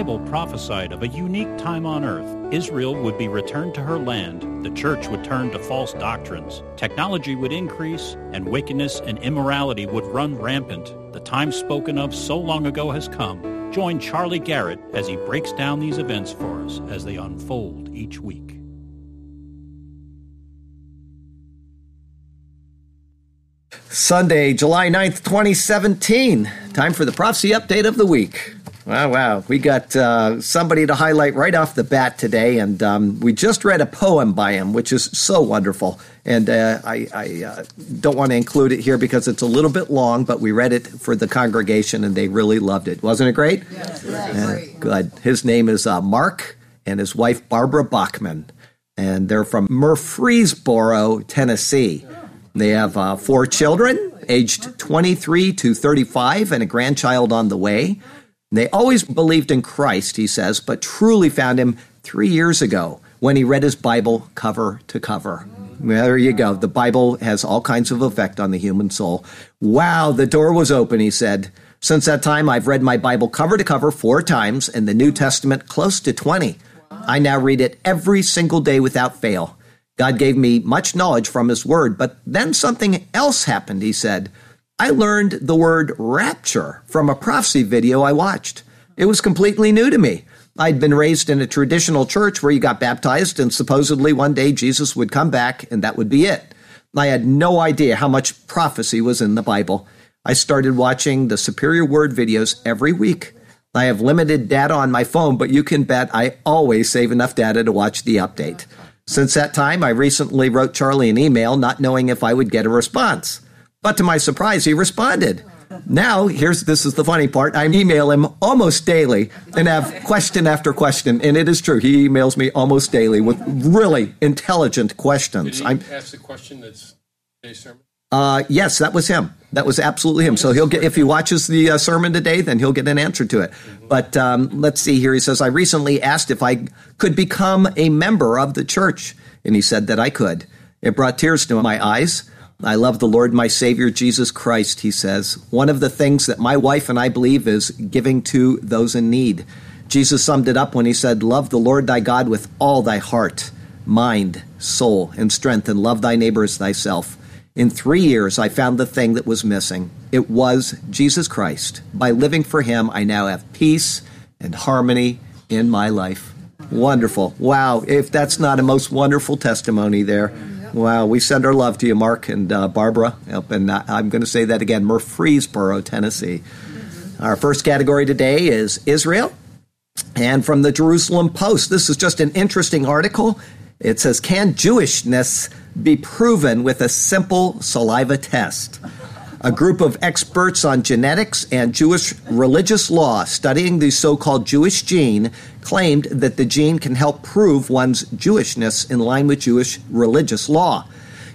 Bible prophesied of a unique time on earth. Israel would be returned to her land, the church would turn to false doctrines, technology would increase, and wickedness and immorality would run rampant. The time spoken of so long ago has come. Join Charlie Garrett as he breaks down these events for us as they unfold each week. Sunday, July 9th, 2017. Time for the prophecy update of the week. Wow, wow. We got uh, somebody to highlight right off the bat today, and um, we just read a poem by him, which is so wonderful. And uh, I, I uh, don't want to include it here because it's a little bit long, but we read it for the congregation, and they really loved it. Wasn't it great? Yes. Good. His name is uh, Mark, and his wife, Barbara Bachman. And they're from Murfreesboro, Tennessee. They have uh, four children, aged 23 to 35, and a grandchild on the way. They always believed in Christ, he says, but truly found him three years ago when he read his Bible cover to cover. There you go. The Bible has all kinds of effect on the human soul. Wow, the door was open, he said. Since that time, I've read my Bible cover to cover four times and the New Testament close to 20. I now read it every single day without fail. God gave me much knowledge from His Word, but then something else happened, he said. I learned the word rapture from a prophecy video I watched. It was completely new to me. I'd been raised in a traditional church where you got baptized and supposedly one day Jesus would come back and that would be it. I had no idea how much prophecy was in the Bible. I started watching the Superior Word videos every week. I have limited data on my phone, but you can bet I always save enough data to watch the update. Since that time, I recently wrote Charlie an email not knowing if I would get a response. But to my surprise, he responded. Now, here's this is the funny part. I email him almost daily and have question after question, and it is true. He emails me almost daily with really intelligent questions. I'm, ask the question that's today's sermon? uh, yes, that was him. That was absolutely him. So he'll get if he watches the uh, sermon today, then he'll get an answer to it. But um, let's see here. He says, "I recently asked if I could become a member of the church, and he said that I could. It brought tears to my eyes." I love the Lord, my Savior, Jesus Christ, he says. One of the things that my wife and I believe is giving to those in need. Jesus summed it up when he said, Love the Lord thy God with all thy heart, mind, soul, and strength, and love thy neighbor as thyself. In three years, I found the thing that was missing. It was Jesus Christ. By living for him, I now have peace and harmony in my life. Wonderful. Wow. If that's not a most wonderful testimony there. Wow, we send our love to you, Mark and uh, Barbara. In, uh, I'm going to say that again, Murfreesboro, Tennessee. Our first category today is Israel. And from the Jerusalem Post, this is just an interesting article. It says, Can Jewishness be proven with a simple saliva test? A group of experts on genetics and Jewish religious law studying the so called Jewish gene claimed that the gene can help prove one's Jewishness in line with Jewish religious law.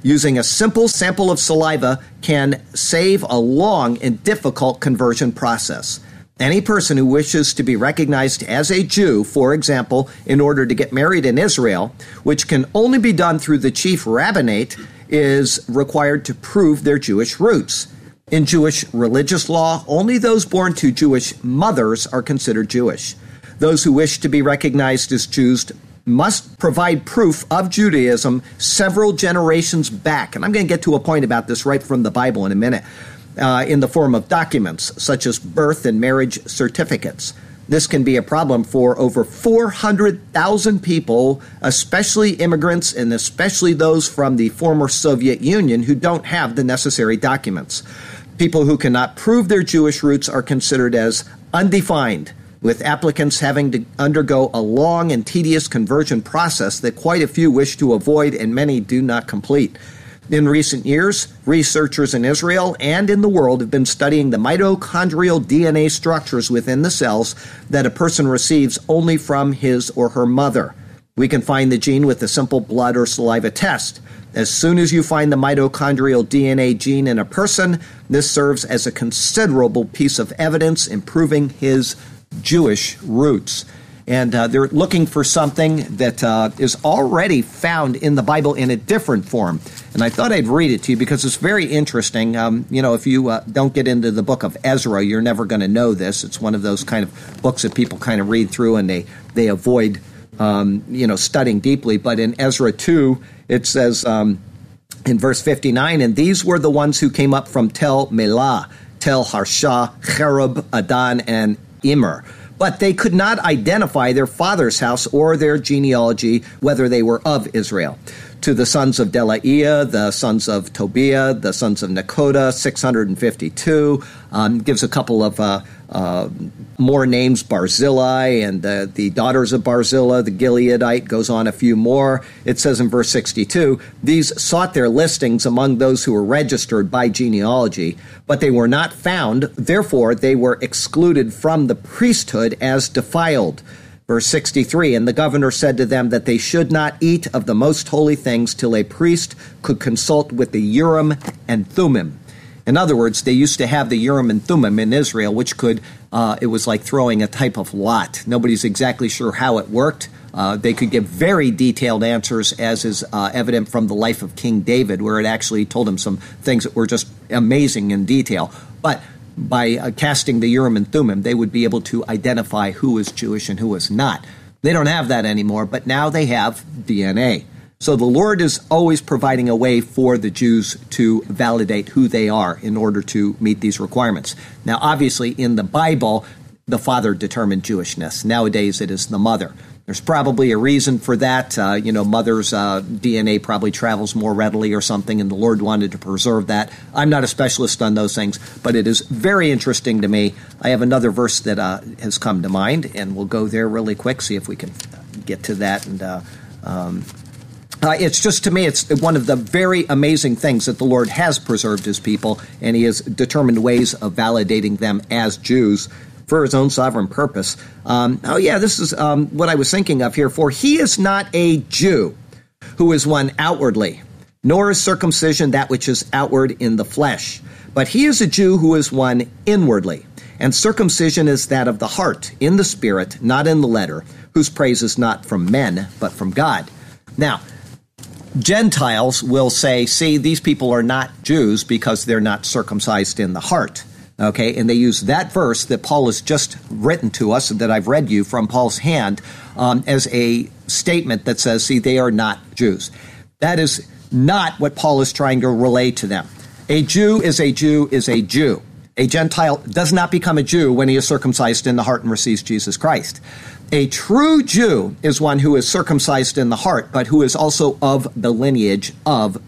Using a simple sample of saliva can save a long and difficult conversion process. Any person who wishes to be recognized as a Jew, for example, in order to get married in Israel, which can only be done through the chief rabbinate, is required to prove their Jewish roots. In Jewish religious law, only those born to Jewish mothers are considered Jewish. Those who wish to be recognized as Jews must provide proof of Judaism several generations back. And I'm going to get to a point about this right from the Bible in a minute, uh, in the form of documents such as birth and marriage certificates. This can be a problem for over 400,000 people, especially immigrants and especially those from the former Soviet Union who don't have the necessary documents. People who cannot prove their Jewish roots are considered as undefined, with applicants having to undergo a long and tedious conversion process that quite a few wish to avoid and many do not complete. In recent years, researchers in Israel and in the world have been studying the mitochondrial DNA structures within the cells that a person receives only from his or her mother. We can find the gene with a simple blood or saliva test. As soon as you find the mitochondrial DNA gene in a person, this serves as a considerable piece of evidence in proving his Jewish roots. and uh, they're looking for something that uh, is already found in the Bible in a different form. And I thought I'd read it to you because it's very interesting. Um, you know, if you uh, don't get into the book of Ezra, you're never going to know this. It's one of those kind of books that people kind of read through and they they avoid, um, you know, studying deeply. But in Ezra two, it says. Um, in verse 59, and these were the ones who came up from Tel Melah, Tel Harsha, Cherub, Addan, and Immer but they could not identify their father's house or their genealogy, whether they were of Israel. To the sons of Delaiah, the sons of Tobiah, the sons of Nekoda, 652. Um, gives a couple of uh, uh, more names Barzillai and the, the daughters of Barzillai, the Gileadite, goes on a few more. It says in verse 62 These sought their listings among those who were registered by genealogy, but they were not found. Therefore, they were excluded from the priesthood as defiled. Verse 63 And the governor said to them that they should not eat of the most holy things till a priest could consult with the Urim and Thummim. In other words, they used to have the Urim and Thummim in Israel, which could, uh, it was like throwing a type of lot. Nobody's exactly sure how it worked. Uh, they could give very detailed answers, as is uh, evident from the life of King David, where it actually told him some things that were just amazing in detail. But by uh, casting the Urim and Thummim, they would be able to identify who was Jewish and who was not. They don't have that anymore, but now they have DNA. So the Lord is always providing a way for the Jews to validate who they are in order to meet these requirements. Now, obviously, in the Bible, the father determined Jewishness. Nowadays, it is the mother. There's probably a reason for that. Uh, you know, mother's uh, DNA probably travels more readily or something, and the Lord wanted to preserve that. I'm not a specialist on those things, but it is very interesting to me. I have another verse that uh, has come to mind, and we'll go there really quick, see if we can get to that and uh, um, uh, it's just to me, it's one of the very amazing things that the Lord has preserved his people, and he has determined ways of validating them as Jews for his own sovereign purpose. Um, oh, yeah, this is um, what I was thinking of here. For he is not a Jew who is one outwardly, nor is circumcision that which is outward in the flesh, but he is a Jew who is one inwardly. And circumcision is that of the heart, in the spirit, not in the letter, whose praise is not from men, but from God. Now, Gentiles will say, see, these people are not Jews because they're not circumcised in the heart. Okay, and they use that verse that Paul has just written to us, that I've read you from Paul's hand, um, as a statement that says, see, they are not Jews. That is not what Paul is trying to relay to them. A Jew is a Jew is a Jew. A Gentile does not become a Jew when he is circumcised in the heart and receives Jesus Christ. A true Jew is one who is circumcised in the heart, but who is also of the lineage of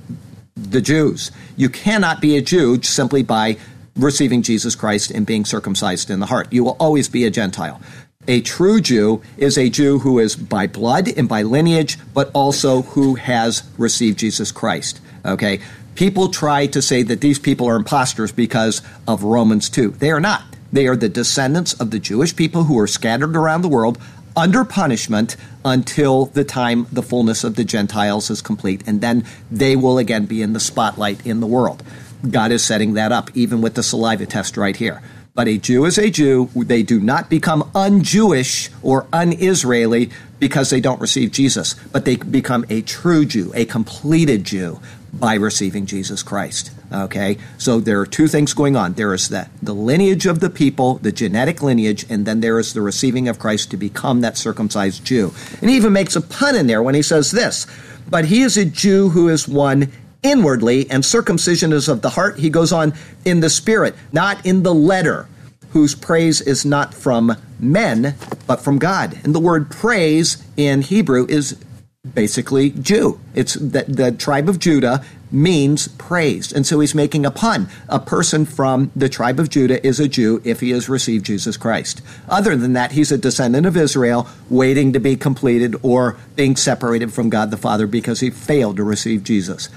the Jews. You cannot be a Jew simply by receiving Jesus Christ and being circumcised in the heart. You will always be a Gentile. A true Jew is a Jew who is by blood and by lineage, but also who has received Jesus Christ. Okay? People try to say that these people are imposters because of Romans 2. They are not. They are the descendants of the Jewish people who are scattered around the world under punishment until the time the fullness of the Gentiles is complete. And then they will again be in the spotlight in the world. God is setting that up, even with the saliva test right here. But a Jew is a Jew. They do not become un Jewish or un Israeli because they don't receive Jesus, but they become a true Jew, a completed Jew by receiving Jesus Christ. Okay, so there are two things going on. There is the, the lineage of the people, the genetic lineage, and then there is the receiving of Christ to become that circumcised Jew. And he even makes a pun in there when he says this, but he is a Jew who is one inwardly, and circumcision is of the heart. He goes on in the spirit, not in the letter, whose praise is not from men, but from God. And the word praise in Hebrew is basically Jew. It's the, the tribe of Judah means praised. And so he's making a pun. A person from the tribe of Judah is a Jew if he has received Jesus Christ. Other than that, he's a descendant of Israel waiting to be completed or being separated from God the Father because he failed to receive Jesus.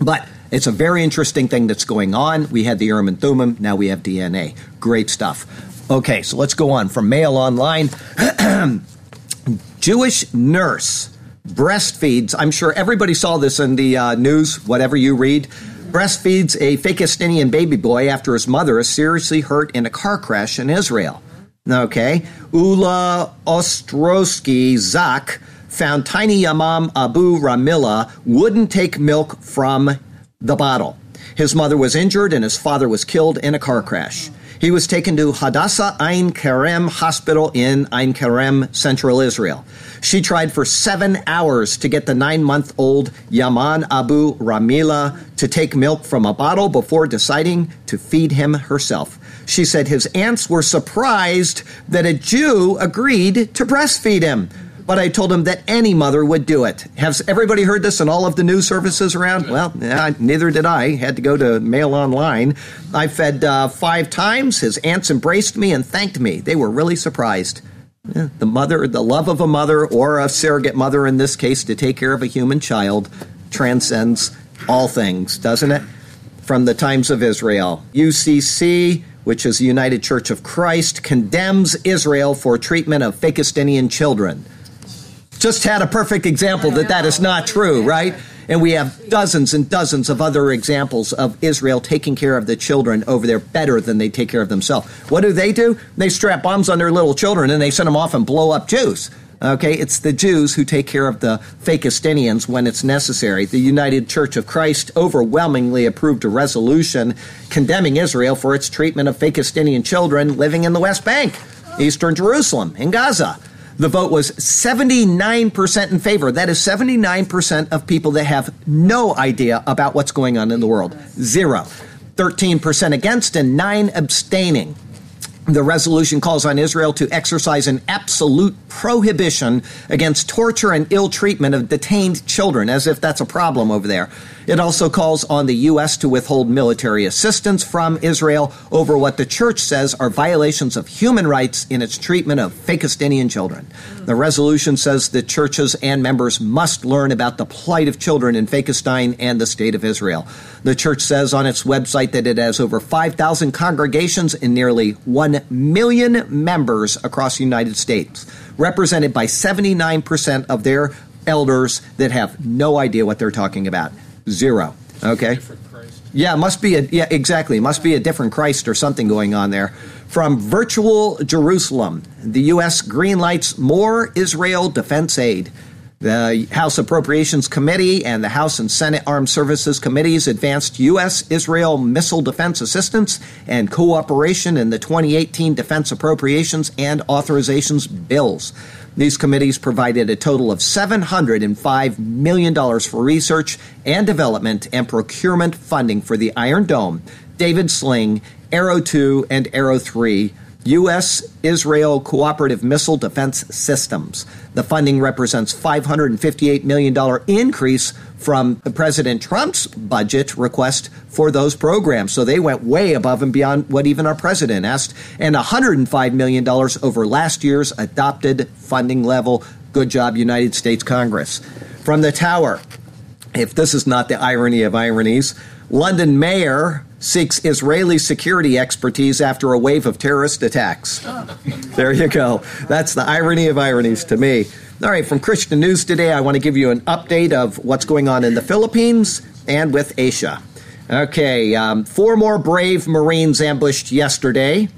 But it's a very interesting thing that's going on. We had the Urim and Thummim, now we have DNA. Great stuff. Okay, so let's go on from Mail Online. Jewish nurse breastfeeds. I'm sure everybody saw this in the uh, news, whatever you read. Breastfeeds a Pakistani baby boy after his mother is seriously hurt in a car crash in Israel. Okay. Ula Ostrowski Zak found tiny Imam Abu Ramila wouldn't take milk from the bottle. His mother was injured and his father was killed in a car crash. He was taken to Hadassah Ein Kerem Hospital in Ein Kerem, Central Israel. She tried for seven hours to get the nine month old Yaman Abu Ramila to take milk from a bottle before deciding to feed him herself. She said his aunts were surprised that a Jew agreed to breastfeed him but I told him that any mother would do it. Has everybody heard this in all of the news services around? Well, yeah, neither did I. Had to go to Mail Online. I fed uh, five times. His aunts embraced me and thanked me. They were really surprised. Yeah, the mother, the love of a mother or a surrogate mother in this case to take care of a human child transcends all things, doesn't it? From the times of Israel. UCC, which is the United Church of Christ, condemns Israel for treatment of Fakistinian children just had a perfect example that that is not true, right? And we have dozens and dozens of other examples of Israel taking care of the children over there better than they take care of themselves. What do they do? They strap bombs on their little children and they send them off and blow up Jews. Okay, it's the Jews who take care of the Fakistinians when it's necessary. The United Church of Christ overwhelmingly approved a resolution condemning Israel for its treatment of Fakistinian children living in the West Bank, Eastern Jerusalem, in Gaza. The vote was 79% in favor. That is 79% of people that have no idea about what's going on in the world. Zero. 13% against and 9 abstaining. The resolution calls on Israel to exercise an absolute prohibition against torture and ill treatment of detained children, as if that's a problem over there. It also calls on the U.S. to withhold military assistance from Israel over what the church says are violations of human rights in its treatment of Fakistinian children. The resolution says that churches and members must learn about the plight of children in Fakistan and the state of Israel. The church says on its website that it has over 5,000 congregations and nearly 1 million members across the United States, represented by 79% of their elders that have no idea what they're talking about. Zero. Okay. Yeah, must be a yeah exactly. Must be a different Christ or something going on there. From virtual Jerusalem, the U.S. greenlights more Israel defense aid. The House Appropriations Committee and the House and Senate Armed Services Committees advanced U.S. Israel missile defense assistance and cooperation in the 2018 defense appropriations and authorizations bills. These committees provided a total of $705 million for research and development and procurement funding for the Iron Dome, David Sling, Arrow 2, and Arrow 3 U.S. Israel Cooperative Missile Defense Systems. The funding represents $558 million increase from President Trump's budget request for those programs. So they went way above and beyond what even our president asked, and $105 million over last year's adopted funding level. Good job, United States Congress. From the tower, if this is not the irony of ironies, London mayor seeks Israeli security expertise after a wave of terrorist attacks. there you go. That's the irony of ironies to me. All right, from Christian News today, I want to give you an update of what's going on in the Philippines and with Asia. Okay, um, four more brave Marines ambushed yesterday.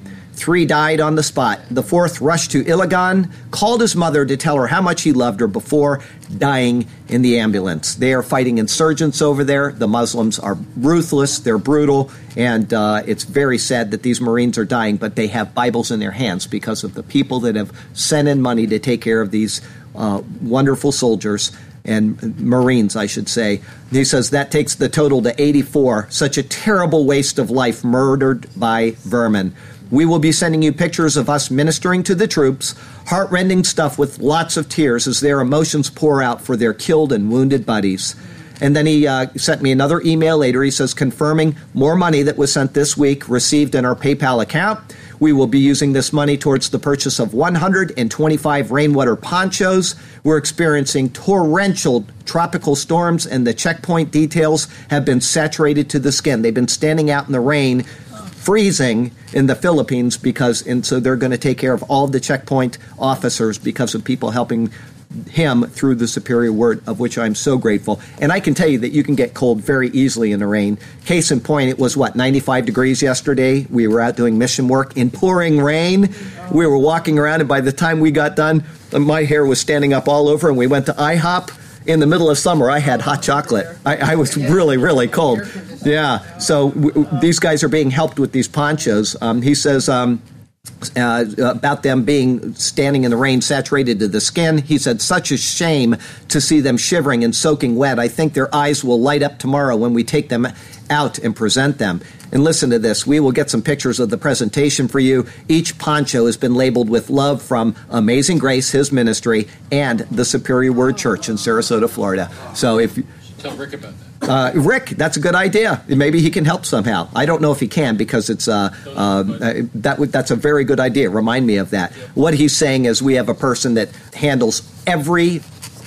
Three died on the spot. The fourth rushed to Iligan, called his mother to tell her how much he loved her before dying in the ambulance. They are fighting insurgents over there. The Muslims are ruthless, they're brutal, and uh, it's very sad that these Marines are dying, but they have Bibles in their hands because of the people that have sent in money to take care of these uh, wonderful soldiers and Marines, I should say. He says that takes the total to 84. Such a terrible waste of life murdered by vermin. We will be sending you pictures of us ministering to the troops, heartrending stuff with lots of tears as their emotions pour out for their killed and wounded buddies. And then he uh, sent me another email later. He says, confirming more money that was sent this week received in our PayPal account. We will be using this money towards the purchase of 125 rainwater ponchos. We're experiencing torrential tropical storms, and the checkpoint details have been saturated to the skin. They've been standing out in the rain freezing in the Philippines because, and so they're going to take care of all the checkpoint officers because of people helping him through the superior word, of which I'm so grateful. And I can tell you that you can get cold very easily in the rain. Case in point, it was what, 95 degrees yesterday? We were out doing mission work in pouring rain. We were walking around, and by the time we got done, my hair was standing up all over, and we went to IHOP. In the middle of summer, I had hot chocolate. I, I was really, really cold. Yeah. So w- these guys are being helped with these ponchos. Um, he says, um, uh, about them being standing in the rain, saturated to the skin. He said, Such a shame to see them shivering and soaking wet. I think their eyes will light up tomorrow when we take them out and present them. And listen to this. We will get some pictures of the presentation for you. Each poncho has been labeled with love from Amazing Grace, his ministry, and the Superior Word Church in Sarasota, Florida. So if you Tell Rick about that. uh, Rick, that's a good idea. Maybe he can help somehow. I don't know if he can because it's uh, uh, uh, that w- that's a very good idea. Remind me of that. What he's saying is we have a person that handles every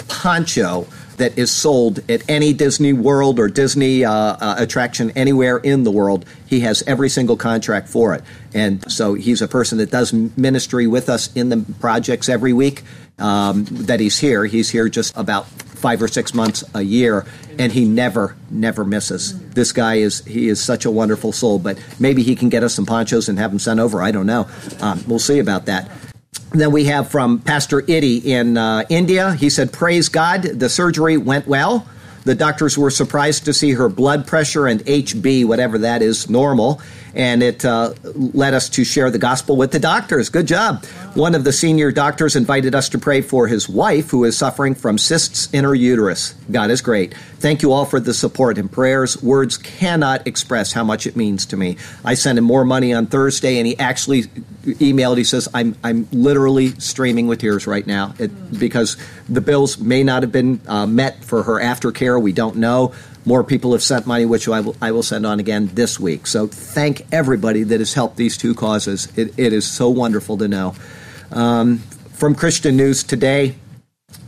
poncho that is sold at any Disney World or Disney uh, uh, attraction anywhere in the world. He has every single contract for it, and so he's a person that does ministry with us in the projects every week. Um, that he's here. He's here just about five or six months a year, and he never, never misses. This guy is he is such a wonderful soul. But maybe he can get us some ponchos and have them sent over. I don't know. Um, we'll see about that. Then we have from Pastor Itty in uh, India. He said, "Praise God, the surgery went well." The doctors were surprised to see her blood pressure and HB, whatever that is, normal, and it uh, led us to share the gospel with the doctors. Good job. One of the senior doctors invited us to pray for his wife, who is suffering from cysts in her uterus. God is great. Thank you all for the support and prayers. Words cannot express how much it means to me. I sent him more money on Thursday, and he actually emailed. He says, "I'm I'm literally streaming with tears right now it, because the bills may not have been uh, met for her aftercare. We don't know." More people have sent money, which I will, I will send on again this week. So thank everybody that has helped these two causes. It, it is so wonderful to know. Um, from Christian News today,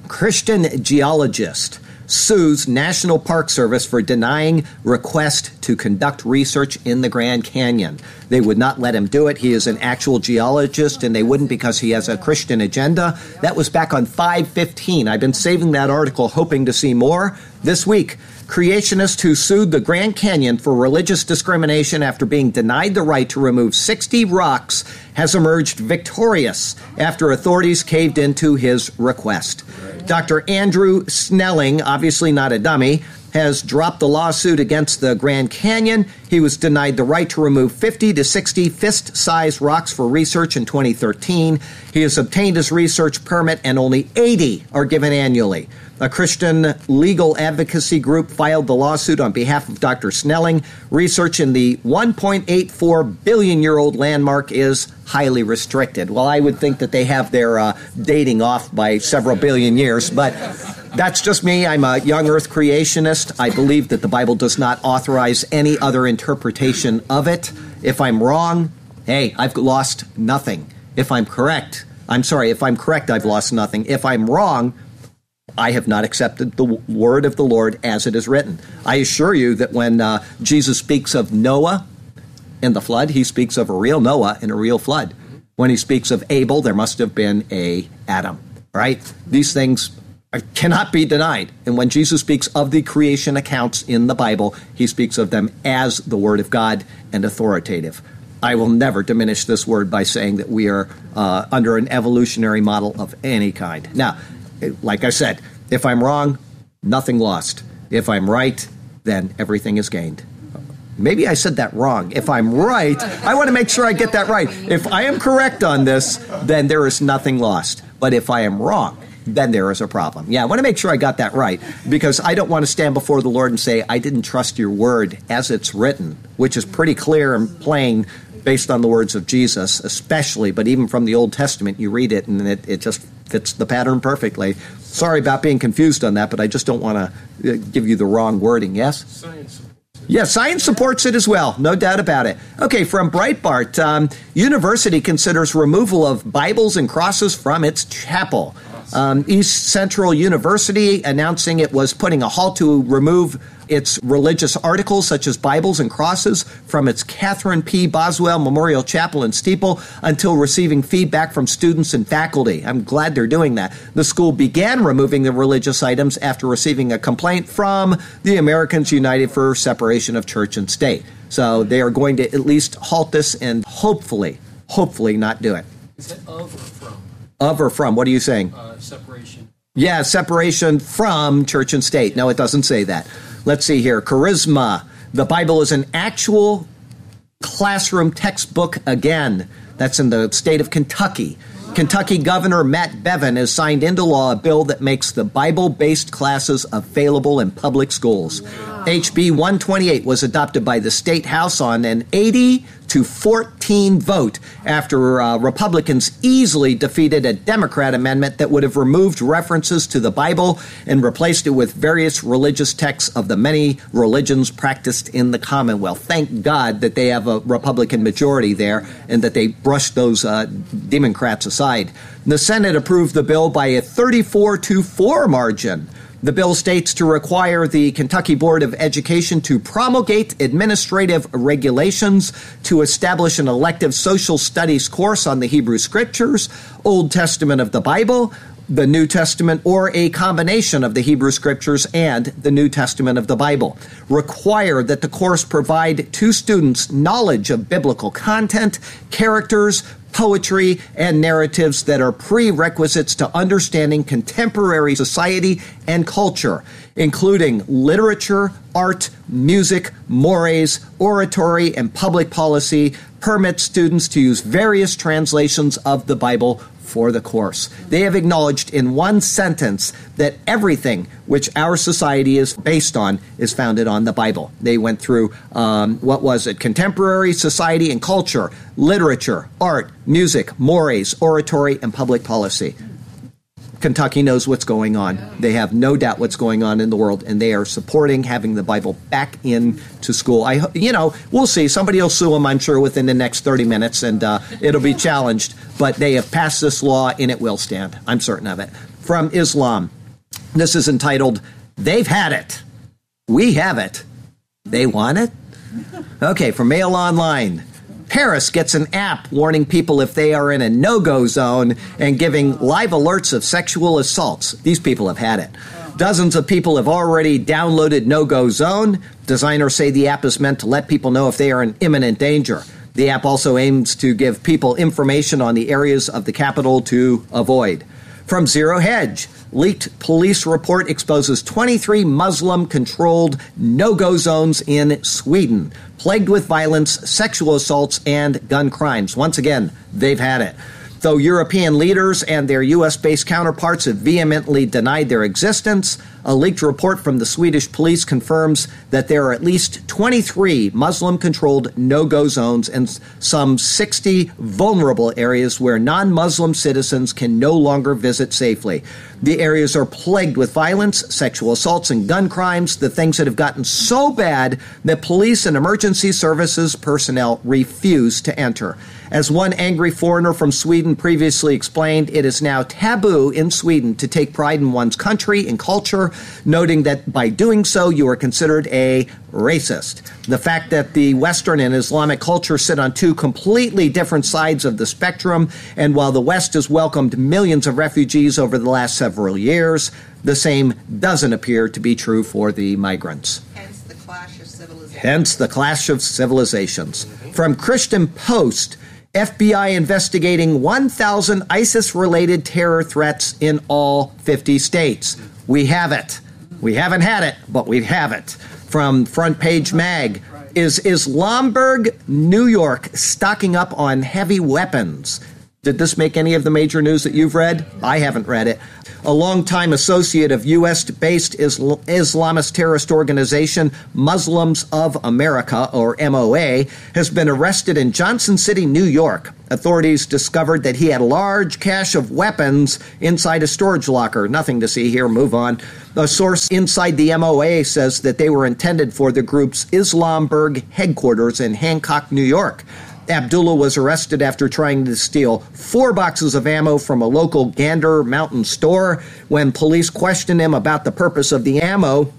Christian geologist sues National Park Service for denying request to conduct research in the Grand Canyon. They would not let him do it. He is an actual geologist and they wouldn't because he has a Christian agenda. That was back on 515. I've been saving that article hoping to see more this week. Creationist who sued the Grand Canyon for religious discrimination after being denied the right to remove 60 rocks has emerged victorious after authorities caved into his request. Dr. Andrew Snelling, obviously not a dummy, has dropped the lawsuit against the Grand Canyon. He was denied the right to remove 50 to 60 fist sized rocks for research in 2013. He has obtained his research permit, and only 80 are given annually. A Christian legal advocacy group filed the lawsuit on behalf of Dr. Snelling. Research in the 1.84 billion year old landmark is highly restricted. Well, I would think that they have their uh, dating off by several billion years, but that's just me. I'm a young earth creationist. I believe that the Bible does not authorize any other interpretation of it. If I'm wrong, hey, I've lost nothing. If I'm correct, I'm sorry, if I'm correct, I've lost nothing. If I'm wrong, I have not accepted the word of the Lord as it is written. I assure you that when uh, Jesus speaks of Noah in the flood, he speaks of a real Noah and a real flood. When he speaks of Abel, there must have been a Adam, right? These things cannot be denied. And when Jesus speaks of the creation accounts in the Bible, he speaks of them as the word of God and authoritative. I will never diminish this word by saying that we are uh, under an evolutionary model of any kind. Now, like I said, if I'm wrong, nothing lost. If I'm right, then everything is gained. Maybe I said that wrong. If I'm right, I want to make sure I get that right. If I am correct on this, then there is nothing lost. But if I am wrong, then there is a problem. Yeah, I want to make sure I got that right because I don't want to stand before the Lord and say, I didn't trust your word as it's written, which is pretty clear and plain based on the words of Jesus, especially, but even from the Old Testament, you read it and it, it just fits the pattern perfectly. Sorry about being confused on that, but I just don't want to give you the wrong wording. Yes? Science. Yeah, science supports it as well, no doubt about it. Okay, from Breitbart, um, university considers removal of Bibles and crosses from its chapel. Um, East Central University announcing it was putting a halt to remove its religious articles, such as Bibles and crosses, from its Catherine P. Boswell Memorial Chapel and Steeple until receiving feedback from students and faculty. I'm glad they're doing that. The school began removing the religious items after receiving a complaint from the Americans United for Separation of Church and State. So they are going to at least halt this and hopefully, hopefully not do it. Is that of or from? Of or from? What are you saying? Uh, separation. Yeah, separation from church and state. No, it doesn't say that. Let's see here. Charisma. The Bible is an actual classroom textbook again. That's in the state of Kentucky. Kentucky Governor Matt Bevin has signed into law a bill that makes the Bible based classes available in public schools. HB 128 was adopted by the State House on an 80 to 14 vote after uh, Republicans easily defeated a Democrat amendment that would have removed references to the Bible and replaced it with various religious texts of the many religions practiced in the Commonwealth. Thank God that they have a Republican majority there and that they brushed those uh, Democrats aside. The Senate approved the bill by a 34 to 4 margin. The bill states to require the Kentucky Board of Education to promulgate administrative regulations to establish an elective social studies course on the Hebrew Scriptures, Old Testament of the Bible, the New Testament, or a combination of the Hebrew Scriptures and the New Testament of the Bible. Require that the course provide to students knowledge of biblical content, characters, poetry, and narratives that are prerequisites to understanding contemporary society and culture, including literature, art, music, mores, oratory, and public policy, permit students to use various translations of the Bible for the course. They have acknowledged in one sentence that everything which our society is based on is founded on the Bible. They went through, um, what was it, contemporary society and culture, literature, art, music, mores, oratory, and public policy. Kentucky knows what's going on. They have no doubt what's going on in the world, and they are supporting having the Bible back in to school. I, you know, we'll see. Somebody will sue them, I'm sure, within the next 30 minutes, and uh, it'll be challenged. But they have passed this law, and it will stand. I'm certain of it. From Islam, this is entitled "They've Had It, We Have It, They Want It." Okay, from Mail Online. Paris gets an app warning people if they are in a no go zone and giving live alerts of sexual assaults. These people have had it. Dozens of people have already downloaded No Go Zone. Designers say the app is meant to let people know if they are in imminent danger. The app also aims to give people information on the areas of the capital to avoid. From Zero Hedge, leaked police report exposes 23 Muslim controlled no go zones in Sweden, plagued with violence, sexual assaults, and gun crimes. Once again, they've had it. Though European leaders and their U.S. based counterparts have vehemently denied their existence, a leaked report from the Swedish police confirms that there are at least 23 Muslim controlled no go zones and some 60 vulnerable areas where non Muslim citizens can no longer visit safely. The areas are plagued with violence, sexual assaults, and gun crimes, the things that have gotten so bad that police and emergency services personnel refuse to enter. As one angry foreigner from Sweden previously explained, it is now taboo in Sweden to take pride in one's country and culture, noting that by doing so, you are considered a racist. The fact that the Western and Islamic culture sit on two completely different sides of the spectrum, and while the West has welcomed millions of refugees over the last several years, the same doesn't appear to be true for the migrants. Hence the clash of civilizations. Hence the clash of civilizations. From Christian Post, FBI investigating 1,000 ISIS related terror threats in all 50 states. We have it. We haven't had it, but we have it. From Front Page Mag Is Islamberg, New York, stocking up on heavy weapons? Did this make any of the major news that you've read? I haven't read it. A longtime associate of U.S. based Isl- Islamist terrorist organization Muslims of America, or MOA, has been arrested in Johnson City, New York. Authorities discovered that he had a large cache of weapons inside a storage locker. Nothing to see here, move on. A source inside the MOA says that they were intended for the group's Islamberg headquarters in Hancock, New York. Abdullah was arrested after trying to steal four boxes of ammo from a local Gander Mountain store. When police questioned him about the purpose of the ammo,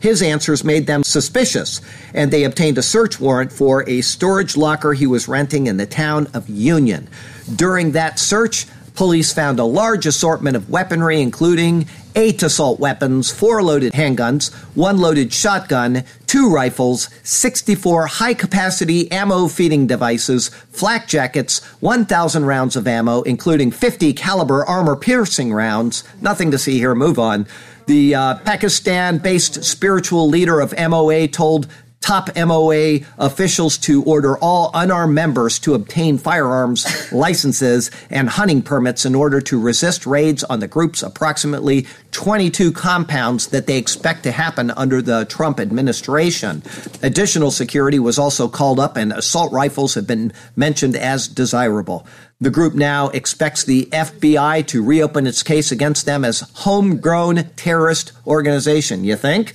his answers made them suspicious, and they obtained a search warrant for a storage locker he was renting in the town of Union. During that search, police found a large assortment of weaponry, including eight assault weapons, four loaded handguns, one loaded shotgun, two rifles, 64 high capacity ammo feeding devices, flak jackets, 1,000 rounds of ammo, including 50 caliber armor piercing rounds. Nothing to see here, move on. The uh, Pakistan based spiritual leader of MOA told top MOA officials to order all unarmed members to obtain firearms licenses and hunting permits in order to resist raids on the group's approximately 22 compounds that they expect to happen under the Trump administration. Additional security was also called up, and assault rifles have been mentioned as desirable. The group now expects the FBI to reopen its case against them as homegrown terrorist organization. You think?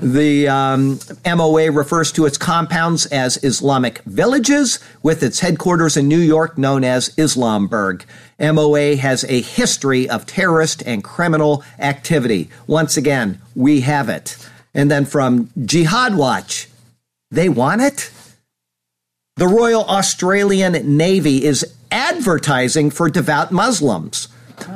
The um, MOA refers to its compounds as Islamic villages, with its headquarters in New York known as Islamberg. MOA has a history of terrorist and criminal activity. Once again, we have it. And then from Jihad Watch, they want it? The Royal Australian Navy is advertising for devout Muslims.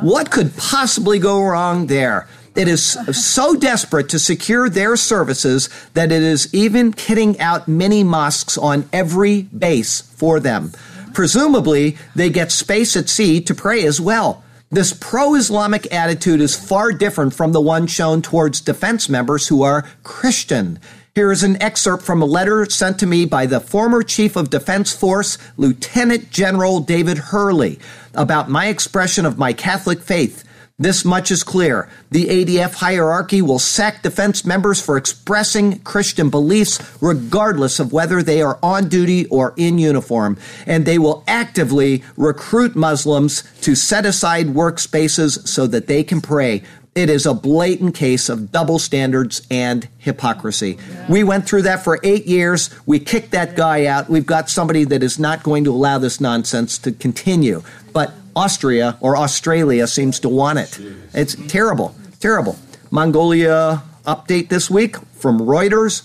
What could possibly go wrong there? It is so desperate to secure their services that it is even kitting out mini mosques on every base for them. Presumably, they get space at sea to pray as well. This pro Islamic attitude is far different from the one shown towards defense members who are Christian. Here is an excerpt from a letter sent to me by the former Chief of Defense Force, Lieutenant General David Hurley, about my expression of my Catholic faith. This much is clear. The ADF hierarchy will sack defense members for expressing Christian beliefs, regardless of whether they are on duty or in uniform. And they will actively recruit Muslims to set aside workspaces so that they can pray. It is a blatant case of double standards and hypocrisy. We went through that for eight years. We kicked that guy out. We've got somebody that is not going to allow this nonsense to continue. But Austria or Australia seems to want it. It's terrible, terrible. Mongolia update this week from Reuters.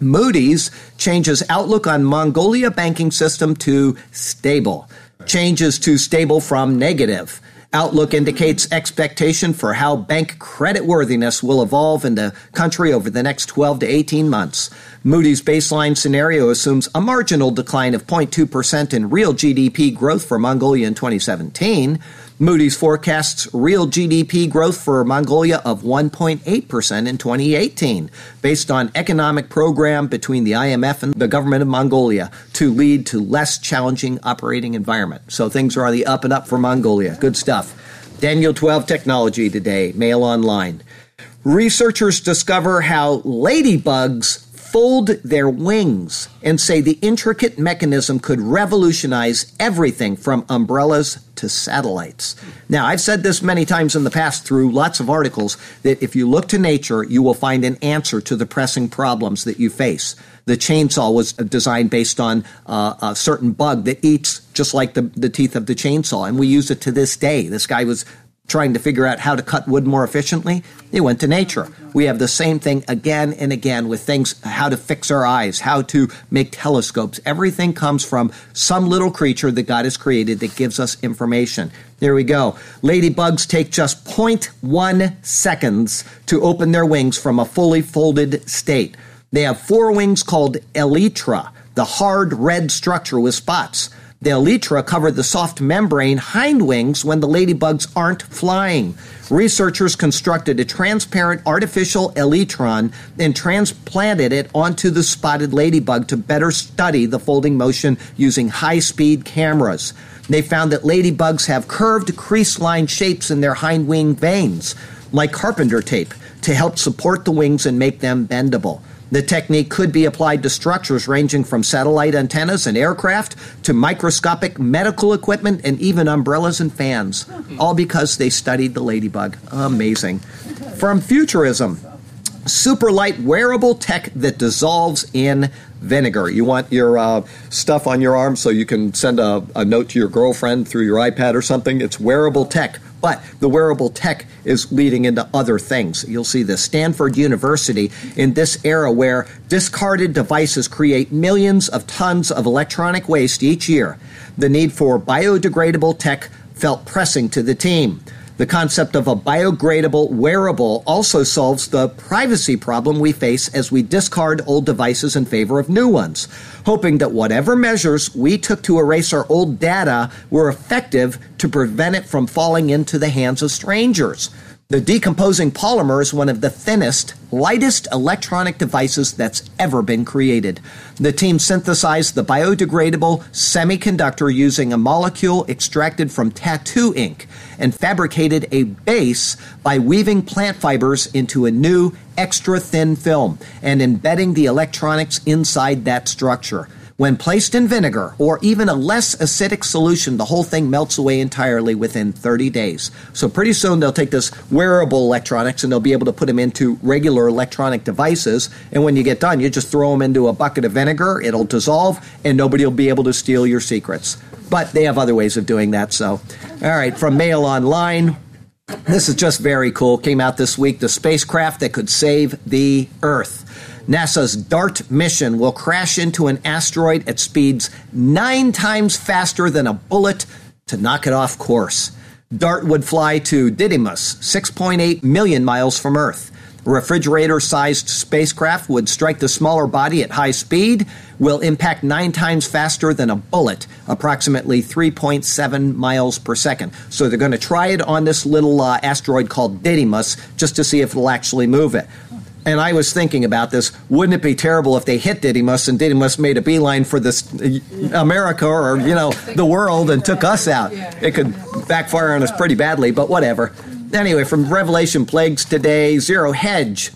Moody's changes outlook on Mongolia banking system to stable. Changes to stable from negative. Outlook indicates expectation for how bank creditworthiness will evolve in the country over the next 12 to 18 months. Moody's baseline scenario assumes a marginal decline of 0.2% in real GDP growth for Mongolia in 2017. Moody's forecasts real GDP growth for Mongolia of 1.8% in 2018, based on economic program between the IMF and the government of Mongolia to lead to less challenging operating environment. So things are on the up and up for Mongolia. Good stuff. Daniel 12 Technology today, Mail Online. Researchers discover how ladybugs fold their wings and say the intricate mechanism could revolutionize everything from umbrellas to satellites. Now, I've said this many times in the past through lots of articles that if you look to nature, you will find an answer to the pressing problems that you face. The chainsaw was designed based on uh, a certain bug that eats just like the, the teeth of the chainsaw, and we use it to this day. This guy was trying to figure out how to cut wood more efficiently, they went to nature. We have the same thing again and again with things how to fix our eyes, how to make telescopes. Everything comes from some little creature that God has created that gives us information. There we go. Ladybugs take just 0.1 seconds to open their wings from a fully folded state. They have four wings called elytra, the hard red structure with spots. The elytra cover the soft membrane hind wings when the ladybugs aren't flying. Researchers constructed a transparent artificial elytron and transplanted it onto the spotted ladybug to better study the folding motion using high speed cameras. They found that ladybugs have curved crease line shapes in their hind wing veins, like carpenter tape, to help support the wings and make them bendable. The technique could be applied to structures ranging from satellite antennas and aircraft to microscopic medical equipment and even umbrellas and fans, all because they studied the ladybug. Amazing. From futurism, super light wearable tech that dissolves in vinegar. You want your uh, stuff on your arm so you can send a, a note to your girlfriend through your iPad or something. It's wearable tech. But the wearable tech is leading into other things. You'll see this Stanford University in this era where discarded devices create millions of tons of electronic waste each year. The need for biodegradable tech felt pressing to the team. The concept of a biodegradable wearable also solves the privacy problem we face as we discard old devices in favor of new ones, hoping that whatever measures we took to erase our old data were effective to prevent it from falling into the hands of strangers. The decomposing polymer is one of the thinnest, lightest electronic devices that's ever been created. The team synthesized the biodegradable semiconductor using a molecule extracted from tattoo ink and fabricated a base by weaving plant fibers into a new, extra thin film and embedding the electronics inside that structure. When placed in vinegar or even a less acidic solution, the whole thing melts away entirely within 30 days. So pretty soon they'll take this wearable electronics and they'll be able to put them into regular electronic devices. And when you get done, you just throw them into a bucket of vinegar, it'll dissolve, and nobody will be able to steal your secrets. But they have other ways of doing that. So, all right, from Mail Online. This is just very cool. Came out this week. The spacecraft that could save the Earth. NASA's DART mission will crash into an asteroid at speeds nine times faster than a bullet to knock it off course. DART would fly to Didymos, 6.8 million miles from Earth. A refrigerator sized spacecraft would strike the smaller body at high speed, will impact nine times faster than a bullet, approximately 3.7 miles per second. So they're going to try it on this little uh, asteroid called Didymos just to see if it'll actually move it. And I was thinking about this. Wouldn't it be terrible if they hit Didymos and Didymos made a beeline for this uh, America or you know the world and took us out? It could backfire on us pretty badly, but whatever. Anyway, from Revelation Plagues today, Zero Hedge.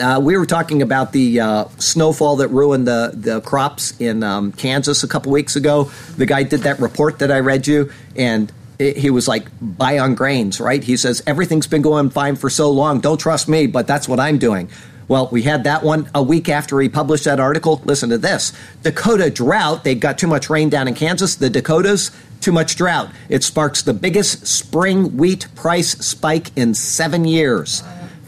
Uh, we were talking about the uh, snowfall that ruined the, the crops in um, Kansas a couple weeks ago. The guy did that report that I read you, and he was like buy on grains, right? He says everything's been going fine for so long. Don't trust me, but that's what I'm doing. Well, we had that one a week after he published that article. Listen to this Dakota drought. They got too much rain down in Kansas. The Dakotas, too much drought. It sparks the biggest spring wheat price spike in seven years.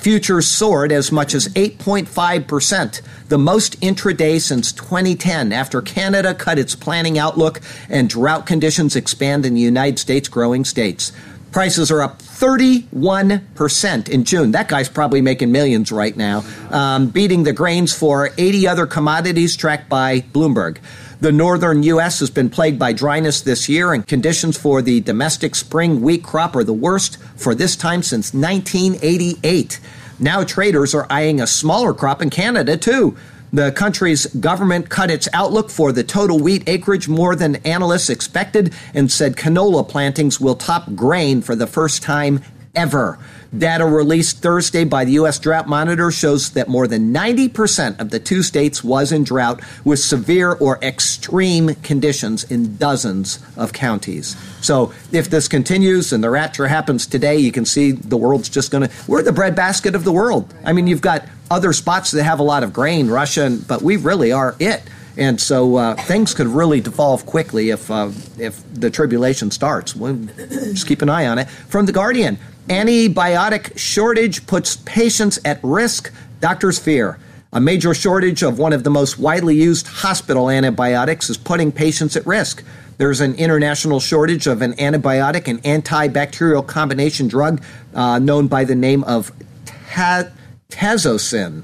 Futures soared as much as 8.5%, the most intraday since 2010 after Canada cut its planning outlook and drought conditions expand in the United States growing states. Prices are up 31% in June. That guy's probably making millions right now, um, beating the grains for 80 other commodities tracked by Bloomberg. The northern U.S. has been plagued by dryness this year, and conditions for the domestic spring wheat crop are the worst for this time since 1988. Now traders are eyeing a smaller crop in Canada, too. The country's government cut its outlook for the total wheat acreage more than analysts expected and said canola plantings will top grain for the first time ever. Data released Thursday by the U.S. Drought Monitor shows that more than 90% of the two states was in drought with severe or extreme conditions in dozens of counties. So if this continues and the rapture happens today, you can see the world's just going to, we're the breadbasket of the world. I mean, you've got other spots that have a lot of grain, Russia, but we really are it. And so uh, things could really devolve quickly if uh, if the tribulation starts. We'll just keep an eye on it. From the Guardian, antibiotic shortage puts patients at risk. Doctors fear. A major shortage of one of the most widely used hospital antibiotics is putting patients at risk. There's an international shortage of an antibiotic and antibacterial combination drug uh, known by the name of ta- tazocin.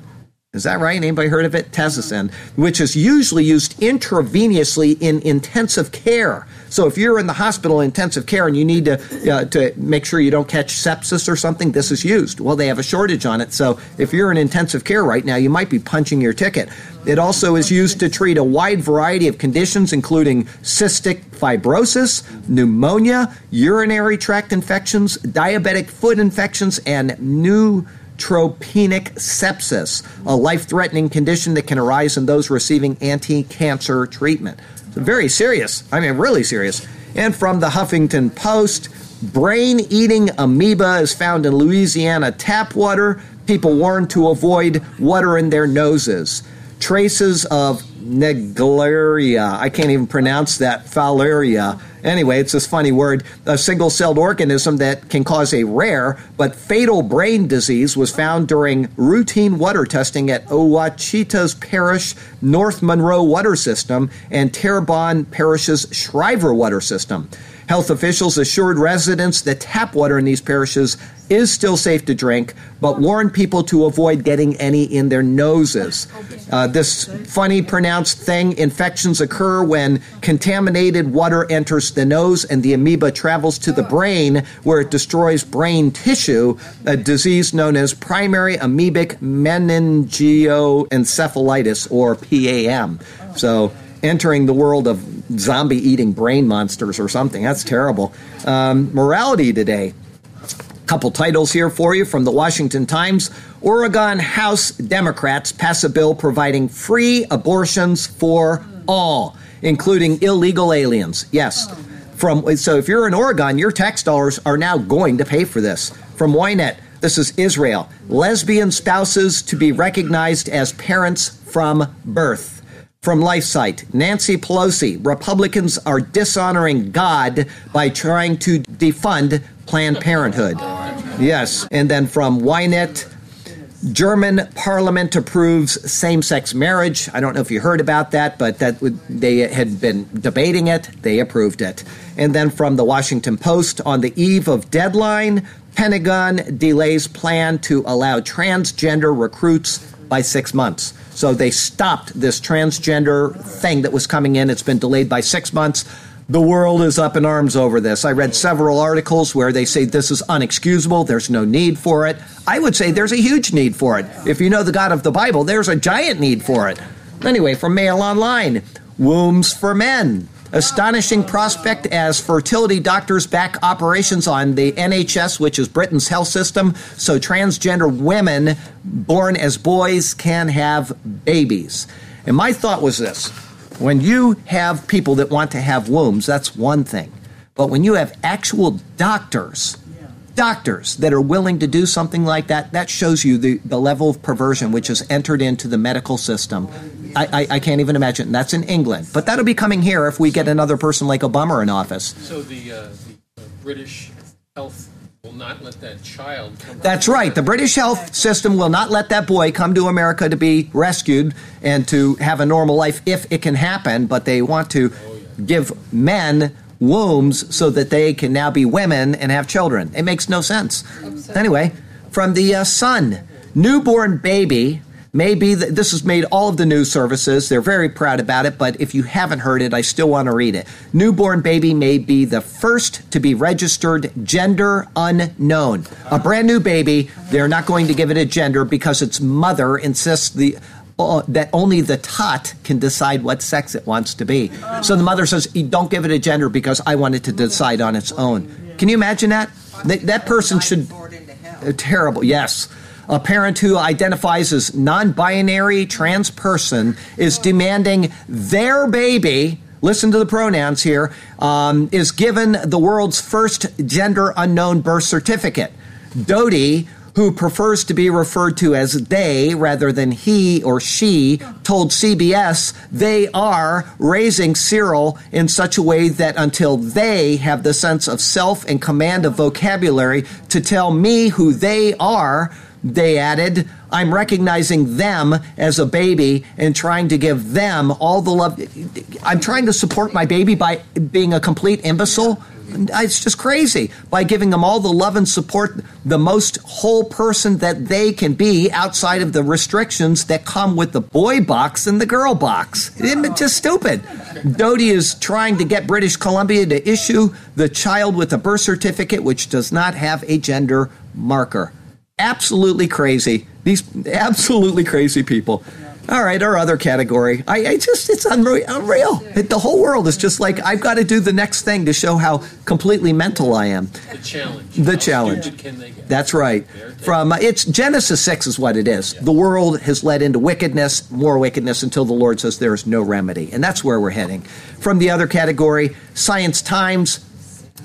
Is that right? Anybody heard of it? Tazocin, which is usually used intravenously in intensive care. So if you're in the hospital in intensive care and you need to uh, to make sure you don't catch sepsis or something, this is used. Well, they have a shortage on it. So if you're in intensive care right now, you might be punching your ticket. It also is used to treat a wide variety of conditions, including cystic fibrosis, pneumonia, urinary tract infections, diabetic foot infections, and new neutropenic sepsis, a life threatening condition that can arise in those receiving anti cancer treatment. Very serious. I mean, really serious. And from the Huffington Post, brain eating amoeba is found in Louisiana tap water. People warned to avoid water in their noses. Traces of Naegleria, I can't even pronounce that, Fowleria. Anyway, it's this funny word, a single celled organism that can cause a rare but fatal brain disease was found during routine water testing at Ouachitas Parish North Monroe Water System and Terrebonne Parish's Schriever Water System. Health officials assured residents that tap water in these parishes is still safe to drink, but warned people to avoid getting any in their noses. Uh, this funny pronounced thing infections occur when contaminated water enters the nose and the amoeba travels to the brain where it destroys brain tissue, a disease known as primary amoebic meningoencephalitis or PAM. So, entering the world of zombie eating brain monsters or something. That's terrible. Um, morality today. Couple titles here for you from the Washington Times. Oregon House Democrats pass a bill providing free abortions for all, including illegal aliens. Yes. From so if you're in Oregon, your tax dollars are now going to pay for this. From Ynet, this is Israel. Lesbian spouses to be recognized as parents from birth. From LifeSite, Nancy Pelosi, Republicans are dishonoring God by trying to defund Planned Parenthood. Yes. And then from Ynet, German parliament approves same sex marriage. I don't know if you heard about that, but that they had been debating it. They approved it. And then from the Washington Post, on the eve of deadline, Pentagon delays plan to allow transgender recruits by six months. So they stopped this transgender thing that was coming in. It's been delayed by six months. The world is up in arms over this. I read several articles where they say this is unexcusable. There's no need for it. I would say there's a huge need for it. If you know the God of the Bible, there's a giant need for it. Anyway, from Mail Online, wombs for men. Astonishing prospect as fertility doctors back operations on the NHS, which is Britain's health system, so transgender women born as boys can have babies. And my thought was this when you have people that want to have wombs, that's one thing. But when you have actual doctors, doctors that are willing to do something like that, that shows you the, the level of perversion which has entered into the medical system. I, I, I can't even imagine. That's in England. But that'll be coming here if we get another person like Obama in office. So the, uh, the British health will not let that child come. That's right. The British health system will not let that boy come to America to be rescued and to have a normal life if it can happen, but they want to give men wombs so that they can now be women and have children. It makes no sense. Anyway, from the uh, Sun, newborn baby may be that this has made all of the news services. They're very proud about it, but if you haven't heard it, I still want to read it. Newborn baby may be the first to be registered gender unknown. A brand new baby, they're not going to give it a gender because its mother insists the that only the tot can decide what sex it wants to be. So the mother says, "Don't give it a gender because I want it to decide on its own." Can you imagine that? That, person should. Uh, terrible. Yes. A parent who identifies as non binary trans person is demanding their baby, listen to the pronouns here, um, is given the world's first gender unknown birth certificate. Doty, who prefers to be referred to as they rather than he or she, told CBS they are raising Searyl in such a way that until they have the sense of self and command of vocabulary to tell me who they are, they added, I'm recognizing them as a baby and trying to give them all the love. I'm trying to support my baby by being a complete imbecile. It's just crazy. By giving them all the love and support, the most whole person that they can be outside of the restrictions that come with the boy box and the girl box. It's just stupid. Doty is trying to get British Columbia to issue the child with a birth certificate which does not have a gender marker absolutely crazy. These absolutely crazy people. All right, our other category. I, I just, it's unreal. unreal. The whole world is just like, I've got to do the next thing to show how completely mental I am. The challenge. The How challenge. can they get? That's right. From uh, it's Genesis 6 is what it is. The world has led into wickedness, more wickedness until the Lord says there is no remedy. And that's where we're heading. From the other category, Science Times,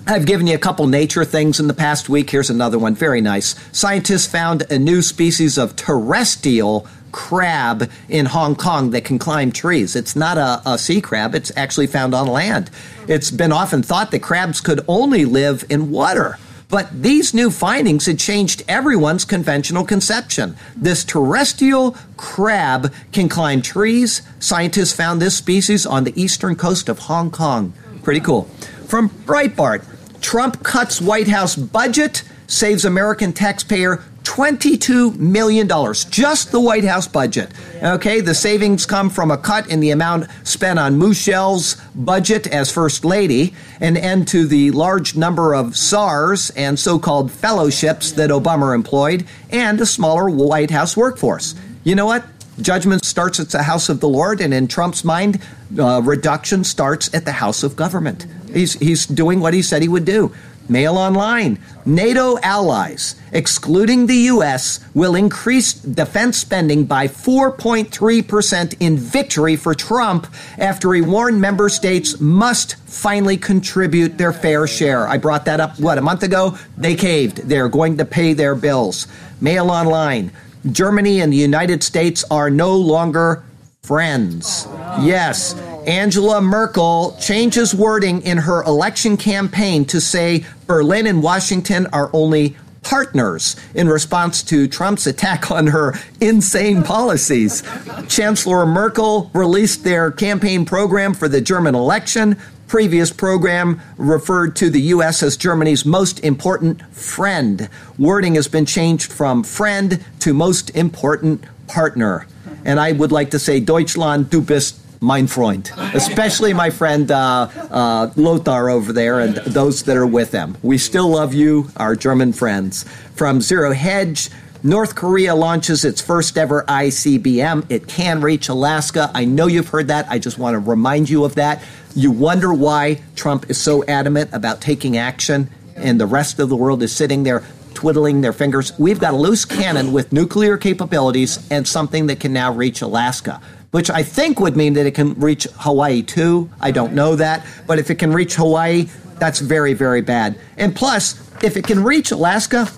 I've given you a couple nature things in the past week. Here's another one. Very nice. Scientists found a new species of terrestrial crab in Hong Kong that can climb trees. It's not a, a, sea crab, it's actually found on land. It's been often thought that crabs could only live in water. But these new findings had changed everyone's conventional conception. This terrestrial crab can climb trees. Scientists found this species on the eastern coast of Hong Kong. Pretty cool. From Breitbart, Trump cuts White House budget, saves American taxpayer $22 million, just the White House budget. Okay, the savings come from a cut in the amount spent on Michelle's budget as First Lady, an end to the large number of czars and so called fellowships that Obama employed, and a smaller White House workforce. You know what? Judgment starts at the house of the Lord, and in Trump's mind, uh, reduction starts at the house of government. He's, he's doing what he said he would do. Mail online. NATO allies, excluding the U.S., will increase defense spending by 4.3% in victory for Trump after he warned member states must finally contribute their fair share. I brought that up, what, a month ago? They caved. They're going to pay their bills. Mail online. Germany and the United States are no longer friends. Yes. Angela Merkel changes wording in her election campaign to say Berlin and Washington are only partners in response to Trump's attack on her insane policies. Chancellor Merkel released their campaign program for the German election. Previous program referred to the U.S. as Germany's most important friend. Wording has been changed from friend to most important partner. And I would like to say, Deutschland, du bist mein Freund, especially my friend uh, uh, Lothar over there and those that are with them. We still love you, our German friends. From Zero Hedge, North Korea launches its first ever ICBM. It can reach Alaska. I know you've heard that. I just want to remind you of that. You wonder why Trump is so adamant about taking action and the rest of the world is sitting there twiddling their fingers. We've got a loose cannon with nuclear capabilities and something that can now reach Alaska which I think would mean that it can reach Hawaii too. I don't know that. But if it can reach Hawaii, that's very, very bad. And plus, if it can reach Alaska,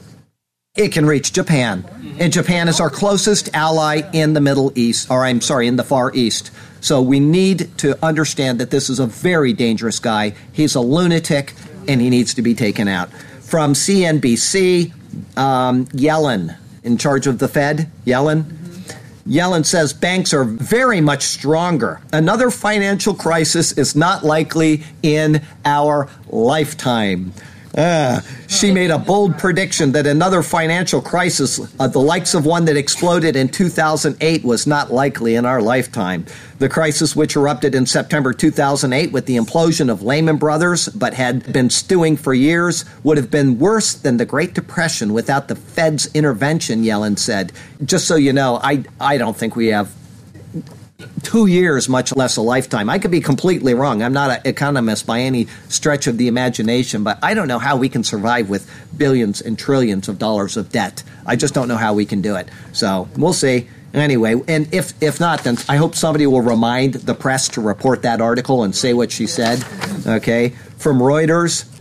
it can reach Japan. And Japan is our closest ally in the Middle East, or I'm sorry, in the Far East. So we need to understand that this is a very dangerous guy. He's a lunatic and he needs to be taken out. From CNBC, um, Yellen, in charge of the Fed, Yellen, Yellen says banks are very much stronger. Another financial crisis is not likely in our lifetime. Uh, she made a bold prediction that another financial crisis, uh, the likes of one that exploded in 2008, was not likely in our lifetime. The crisis, which erupted in September 2008 with the implosion of Lehman Brothers, but had been stewing for years, would have been worse than the Great Depression without the Fed's intervention, Yellen said. Just so you know, I, I don't think we have two years, much less a lifetime. I could be completely wrong. I'm not an economist by any stretch of the imagination, but I don't know how we can survive with billions and trillions of dollars of debt. I just don't know how we can do it. So we'll see. Anyway, and if if not, then I hope somebody will remind the press to report that article and say what she said. Okay, from Reuters.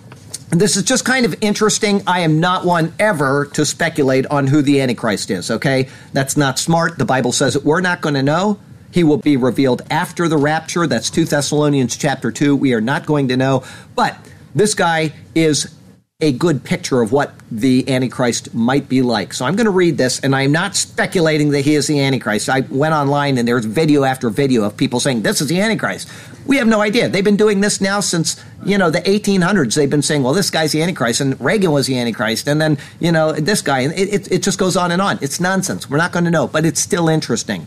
And this is just kind of interesting. I am not one ever to speculate on who the Antichrist is, okay? That's not smart. The Bible says we're not going to know. He will be revealed after the rapture. That's 2 Thessalonians chapter 2. We are not going to know. But this guy is a good picture of what the Antichrist might be like. So I'm going to read this, and I'm not speculating that he is the Antichrist. I went online, and there's video after video of people saying, This is the Antichrist. We have no idea. They've been doing this now since, you know, the 1800s. They've been saying, well, this guy's the Antichrist, and Reagan was the Antichrist, and then, you know, this guy. And it, it, it just goes on and on. It's nonsense. We're not going to know, but it's still interesting.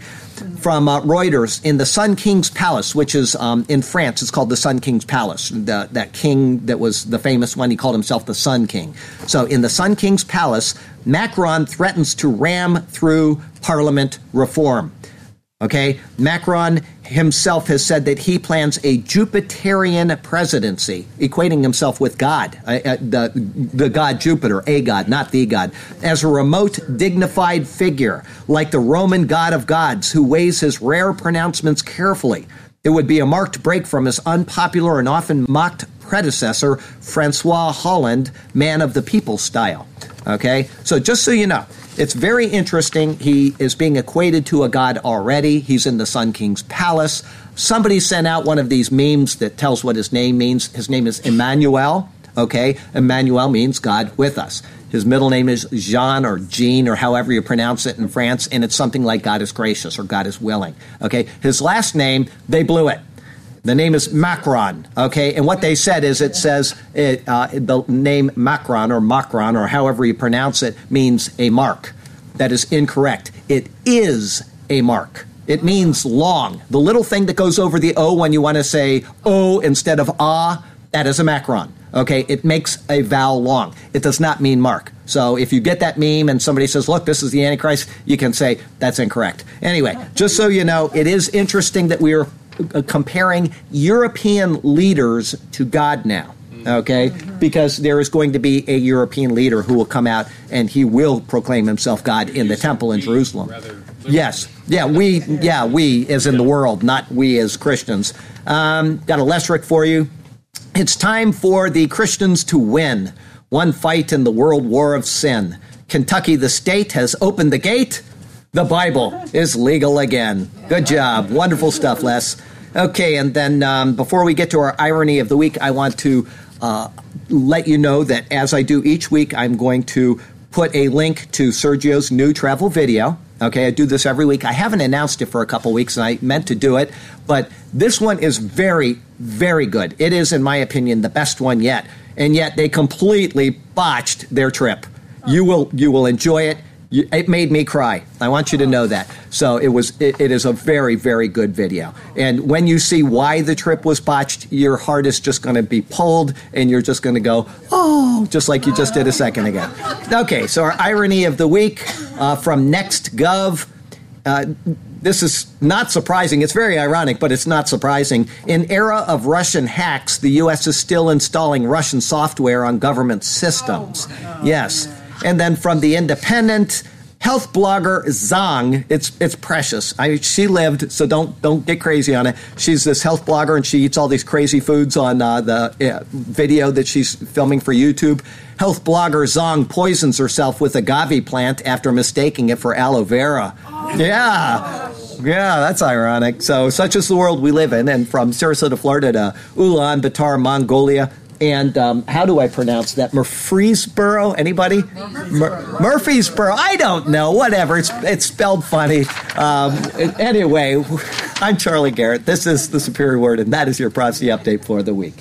From uh, Reuters, in the Sun King's Palace, which is um, in France, it's called the Sun King's Palace. The, that king that was the famous one, he called himself the Sun King. So in the Sun King's Palace, Macron threatens to ram through parliament reform. Okay, Macron himself has said that he plans a Jupiterian presidency, equating himself with God, uh, uh, the, the god Jupiter, a god, not the god, as a remote, dignified figure, like the Roman god of gods, who weighs his rare pronouncements carefully. It would be a marked break from his unpopular and often mocked predecessor, Francois Hollande, man of the people style. Okay, so just so you know, it's very interesting. He is being equated to a god already. He's in the Sun King's palace. Somebody sent out one of these memes that tells what his name means. His name is Emmanuel. Okay, Emmanuel means God with us. His middle name is Jean or Jean or however you pronounce it in France, and it's something like God is gracious or God is willing. Okay, his last name, they blew it. The name is Macron, okay? And what they said is it says it, uh, the name Macron or Macron or however you pronounce it means a mark. That is incorrect. It is a mark. It means long. The little thing that goes over the O when you want to say O instead of ah, that is a macron. Okay, it makes a vowel long. It does not mean mark. So if you get that meme and somebody says, look, this is the Antichrist, you can say that's incorrect. Anyway, just so you know, it is interesting that we are uh, comparing European leaders to God now. Okay, because there is going to be a European leader who will come out and he will proclaim himself God in the temple in Jerusalem. Yes, yeah, we, yeah, we as in the world, not we as Christians. Um, got a Lesric for you. It's time for the Christians to win. One fight in the world war of sin. Kentucky, the state, has opened the gate. The Bible is legal again. Good job. Wonderful stuff, Les. Okay, and then um, before we get to our irony of the week, I want to uh, let you know that as I do each week, I'm going to put a link to Sergio's new travel video. Okay, I do this every week. I haven't announced it for a couple weeks, and I meant to do it, but this one is very, very good. It is, in my opinion, the best one yet, and yet they completely botched their trip. You will, you will enjoy it it made me cry. I want you to know that. So it was. It, it is a very, very good video. And when you see why the trip was botched, your heart is just going to be pulled, and you're just going to go, oh, just like you just did a second ago. Okay. So our irony of the week uh, from NextGov. Uh, this is not surprising. It's very ironic, but it's not surprising. In era of Russian hacks, the U.S. is still installing Russian software on government systems. Yes. And then from the Independent, health blogger Zong. It's it's precious. I, she lived, so don't don't get crazy on it. She's this health blogger, and she eats all these crazy foods on uh, the uh, video that she's filming for YouTube. Health blogger Zong poisons herself with agave plant after mistaking it for aloe vera. Yeah. Yeah, that's ironic. So, such is the world we live in. And from Sarasota, Florida to Ulaanbaatar, Mongolia, and um, how do I pronounce that? Murfreesboro? Anybody? Murfreesboro. I don't know. Whatever. It's it's spelled funny. Um, anyway, I'm Charlie Garrett. This is the Superior Word, and that is your prophecy update for the week.